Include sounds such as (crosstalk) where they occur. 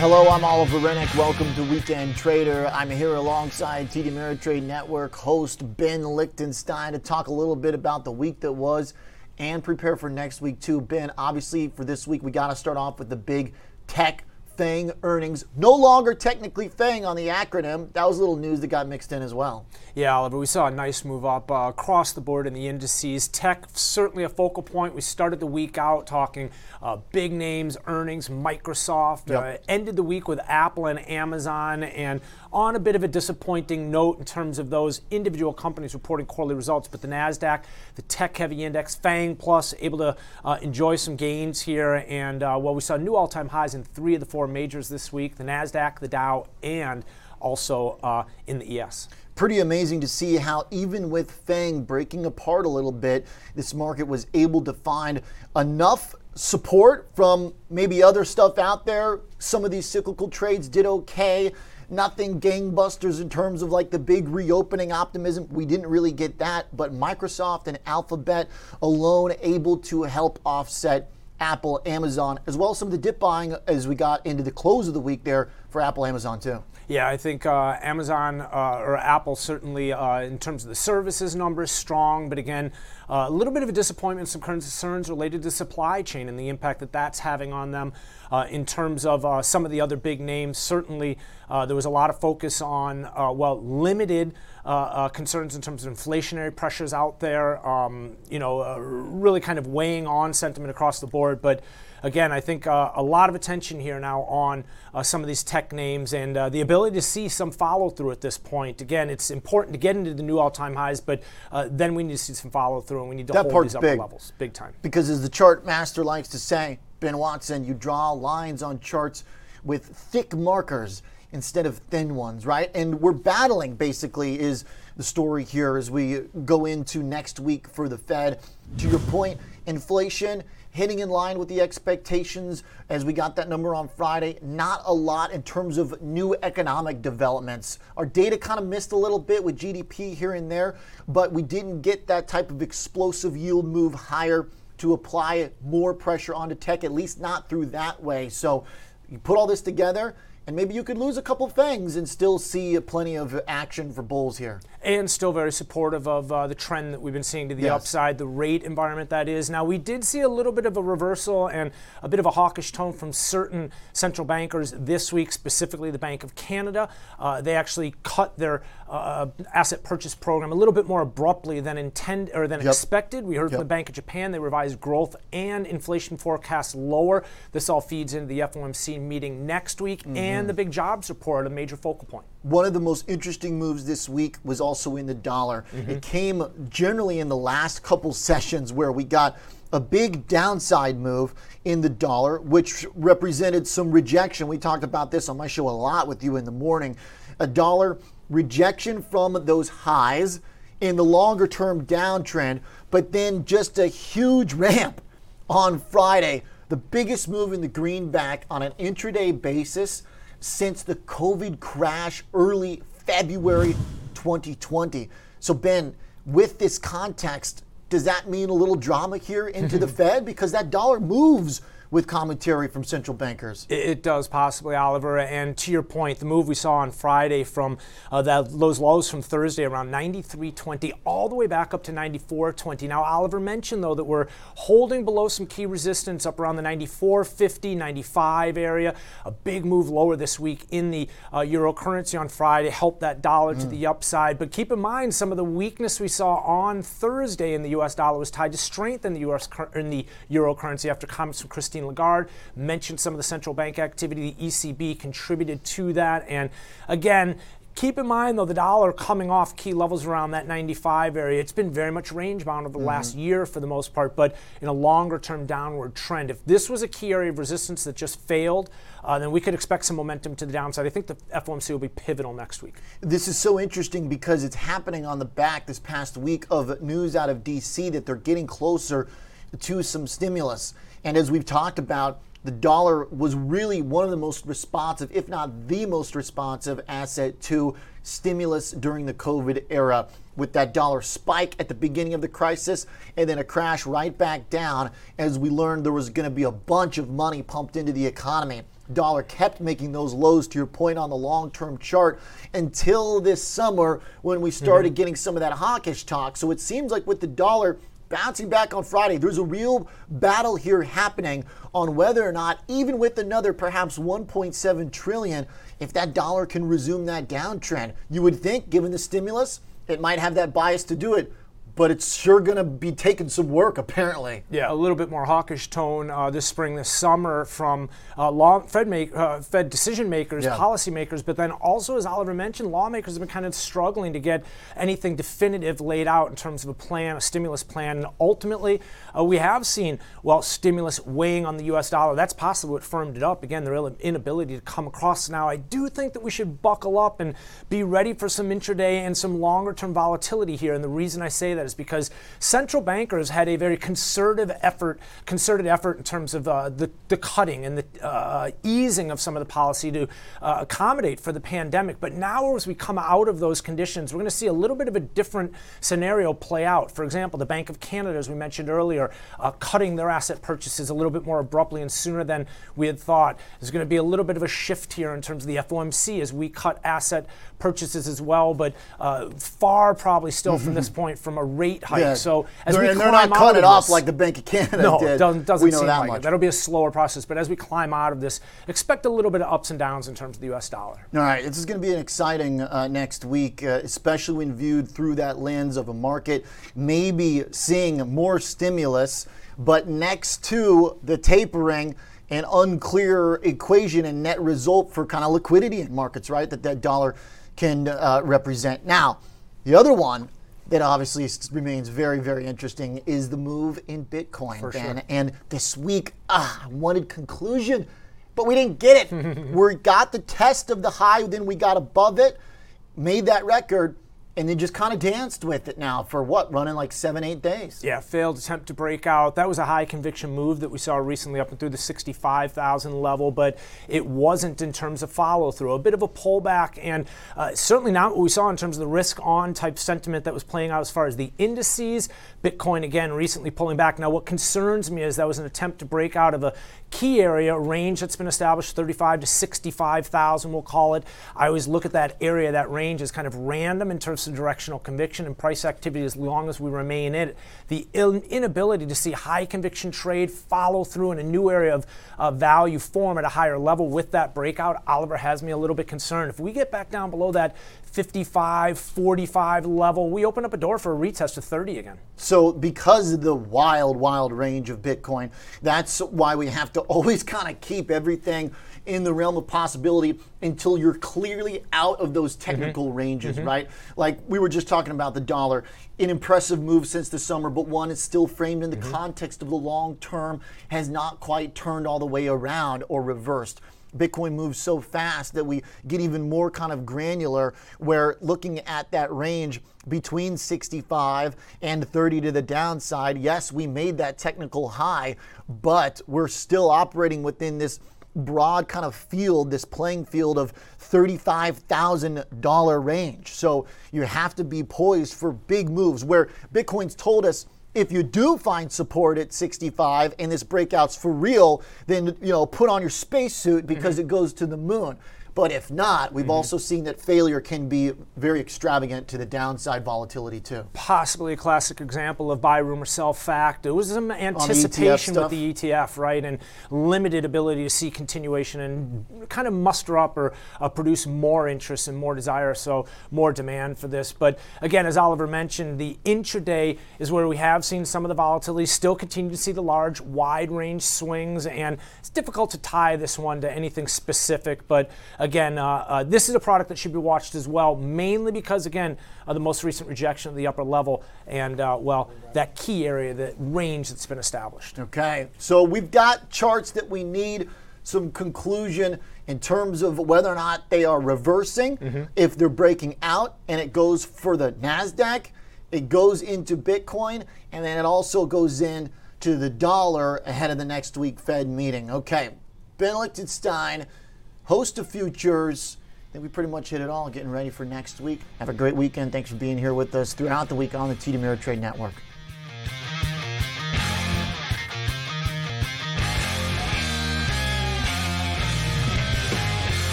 Hello, I'm Oliver Renick. Welcome to Weekend Trader. I'm here alongside TD Ameritrade Network host Ben Lichtenstein to talk a little bit about the week that was and prepare for next week too. Ben, obviously for this week we got to start off with the big tech FANG earnings. No longer technically FANG on the acronym. That was a little news that got mixed in as well. Yeah, Oliver, we saw a nice move up uh, across the board in the indices. Tech, certainly a focal point. We started the week out talking uh, big names, earnings, Microsoft. Yep. Uh, ended the week with Apple and Amazon, and on a bit of a disappointing note in terms of those individual companies reporting quarterly results. But the NASDAQ, the tech heavy index, FANG Plus, able to uh, enjoy some gains here. And uh, well, we saw new all time highs in three of the four majors this week the NASDAQ, the Dow, and also uh, in the ES pretty amazing to see how even with FANG breaking apart a little bit, this market was able to find enough support from maybe other stuff out there. Some of these cyclical trades did okay. Nothing gangbusters in terms of like the big reopening optimism. We didn't really get that, but Microsoft and Alphabet alone able to help offset Apple, Amazon, as well as some of the dip buying as we got into the close of the week there for Apple, Amazon too. Yeah, I think uh, Amazon uh, or Apple certainly, uh, in terms of the services numbers, strong. But again, uh, a little bit of a disappointment, some concerns related to supply chain and the impact that that's having on them. Uh, in terms of uh, some of the other big names, certainly there was a lot of focus on well limited. concerns in terms of inflationary pressures out there, um, you know, really kind of weighing on sentiment across the board. But again, I think uh, a lot of attention here now on uh, some of these tech names and uh, the ability to see some follow through at this point. Again, it's important to get into the new all time highs, but uh, then we need to see some follow through and we need to that hold these upper big. levels big time. Because as the chart master likes to say, Ben Watson, you draw lines on charts with thick markers instead of thin ones, right? And we're battling basically is the story here as we go into next week for the Fed. To your point, inflation hitting in line with the expectations as we got that number on Friday. Not a lot in terms of new economic developments. Our data kind of missed a little bit with GDP here and there, but we didn't get that type of explosive yield move higher to apply more pressure onto tech, at least not through that way. So you put all this together, and maybe you could lose a couple things and still see plenty of action for bulls here. And still very supportive of uh, the trend that we've been seeing to the yes. upside, the rate environment that is. Now, we did see a little bit of a reversal and a bit of a hawkish tone from certain central bankers this week, specifically the Bank of Canada. Uh, they actually cut their uh, asset purchase program a little bit more abruptly than intended or than yep. expected. We heard yep. from the Bank of Japan they revised growth and inflation forecasts lower. This all feeds into the FOMC meeting next week. Mm-hmm and the big jobs report, a major focal point. One of the most interesting moves this week was also in the dollar. Mm-hmm. It came generally in the last couple sessions where we got a big downside move in the dollar, which represented some rejection. We talked about this on my show a lot with you in the morning. A dollar rejection from those highs in the longer term downtrend, but then just a huge (laughs) ramp on Friday. The biggest move in the greenback on an intraday basis since the COVID crash early February 2020. So, Ben, with this context, does that mean a little drama here into the (laughs) Fed? Because that dollar moves with commentary from central bankers. It does possibly, Oliver. And to your point, the move we saw on Friday from uh, that, those lows from Thursday around 93.20 all the way back up to 94.20. Now, Oliver mentioned though that we're holding below some key resistance up around the 94.50, 95 area. A big move lower this week in the uh, euro currency on Friday helped that dollar mm. to the upside. But keep in mind some of the weakness we saw on Thursday in the U.S. dollar was tied to strength in the U.S. in the euro currency after comments from Christine Christine Lagarde mentioned some of the central bank activity. The ECB contributed to that. And again, Keep in mind, though, the dollar coming off key levels around that 95 area, it's been very much range bound over the mm-hmm. last year for the most part, but in a longer term downward trend. If this was a key area of resistance that just failed, uh, then we could expect some momentum to the downside. I think the FOMC will be pivotal next week. This is so interesting because it's happening on the back this past week of news out of DC that they're getting closer to some stimulus. And as we've talked about, the dollar was really one of the most responsive, if not the most responsive asset to stimulus during the COVID era. With that dollar spike at the beginning of the crisis and then a crash right back down as we learned there was going to be a bunch of money pumped into the economy. dollar kept making those lows to your point on the long-term chart until this summer when we started mm-hmm. getting some of that hawkish talk. So it seems like with the dollar bouncing back on Friday. There's a real battle here happening on whether or not, even with another perhaps 1.7 trillion, if that dollar can resume that downtrend. You would think, given the stimulus, it might have that bias to do it but it's sure going to be taking some work, apparently. Yeah, a little bit more hawkish tone uh, this spring, this summer from uh, law, Fed, make, uh, Fed decision makers, yeah. policymakers, but then also, as Oliver mentioned, lawmakers have been kind of struggling to get anything definitive laid out in terms of a plan, a stimulus plan. And ultimately, uh, we have seen, well, stimulus weighing on the U.S. dollar. That's possibly what firmed it up. Again, the inability to come across now. I do think that we should buckle up and be ready for some intraday and some longer term volatility here. And the reason I say that is because central bankers had a very concerted effort, concerted effort in terms of uh, the, the cutting and the uh, easing of some of the policy to uh, accommodate for the pandemic. But now, as we come out of those conditions, we're going to see a little bit of a different scenario play out. For example, the Bank of Canada, as we mentioned earlier, uh, cutting their asset purchases a little bit more abruptly and sooner than we had thought. There's going to be a little bit of a shift here in terms of the FOMC as we cut asset purchases as well, but uh, far probably still from this (laughs) point from a rate hike. Yeah. So as they're, we and they're not cutting it off like the Bank of Canada no, did. doesn't, doesn't we know seem that like much. It. That'll be a slower process. But as we climb out of this, expect a little bit of ups and downs in terms of the U.S. dollar. All right, this is going to be an exciting uh, next week, uh, especially when viewed through that lens of a market maybe seeing more stimulus, but next to the tapering an unclear equation and net result for kind of liquidity in markets, right? That that dollar can uh, represent. Now, the other one that obviously remains very, very interesting is the move in Bitcoin, For Ben. Sure. And this week, ah, I wanted conclusion, but we didn't get it. (laughs) we got the test of the high, then we got above it, made that record and then just kind of danced with it now for what running like seven eight days. Yeah failed attempt to break out. That was a high conviction move that we saw recently up and through the 65000 level but it wasn't in terms of follow through a bit of a pullback and uh, certainly not what we saw in terms of the risk on type sentiment that was playing out as far as the indices. Bitcoin again recently pulling back. Now what concerns me is that was an attempt to break out of a key area range that's been established 35 to 65000 we'll call it. I always look at that area that range as kind of random in terms some directional conviction and price activity as long as we remain in it. The inability to see high conviction trade follow through in a new area of uh, value form at a higher level with that breakout, Oliver has me a little bit concerned. If we get back down below that 55, 45 level, we open up a door for a retest to 30 again. So, because of the wild, wild range of Bitcoin, that's why we have to (laughs) always kind of keep everything in the realm of possibility until you're clearly out of those technical mm-hmm. ranges, mm-hmm. right? Like we were just talking about the dollar, an impressive move since the summer, but one is still framed in the mm-hmm. context of the long term, has not quite turned all the way around or reversed. Bitcoin moves so fast that we get even more kind of granular, where looking at that range between 65 and 30 to the downside, yes, we made that technical high, but we're still operating within this broad kind of field, this playing field of $35,000 range. So you have to be poised for big moves where Bitcoin's told us if you do find support at 65 and this breakout's for real, then you know put on your spacesuit because mm-hmm. it goes to the moon. But if not, we've mm-hmm. also seen that failure can be very extravagant to the downside volatility too. Possibly a classic example of buy rumor sell fact. It was some anticipation with the ETF, right, and limited ability to see continuation and kind of muster up or uh, produce more interest and more desire, so more demand for this. But again, as Oliver mentioned, the intraday is where we have seen some of the volatility. Still continue to see the large, wide range swings, and it's difficult to tie this one to anything specific, but again, uh, uh, this is a product that should be watched as well, mainly because, again, of the most recent rejection of the upper level and, uh, well, that key area, that range that's been established. Okay, so we've got charts that we need some conclusion in terms of whether or not they are reversing, mm-hmm. if they're breaking out, and it goes for the NASDAQ, it goes into Bitcoin, and then it also goes in to the dollar ahead of the next week Fed meeting. Okay, Ben Lichtenstein host of futures. I think we pretty much hit it all. Getting ready for next week. Have a great weekend. Thanks for being here with us throughout the week on the TD Ameritrade Network.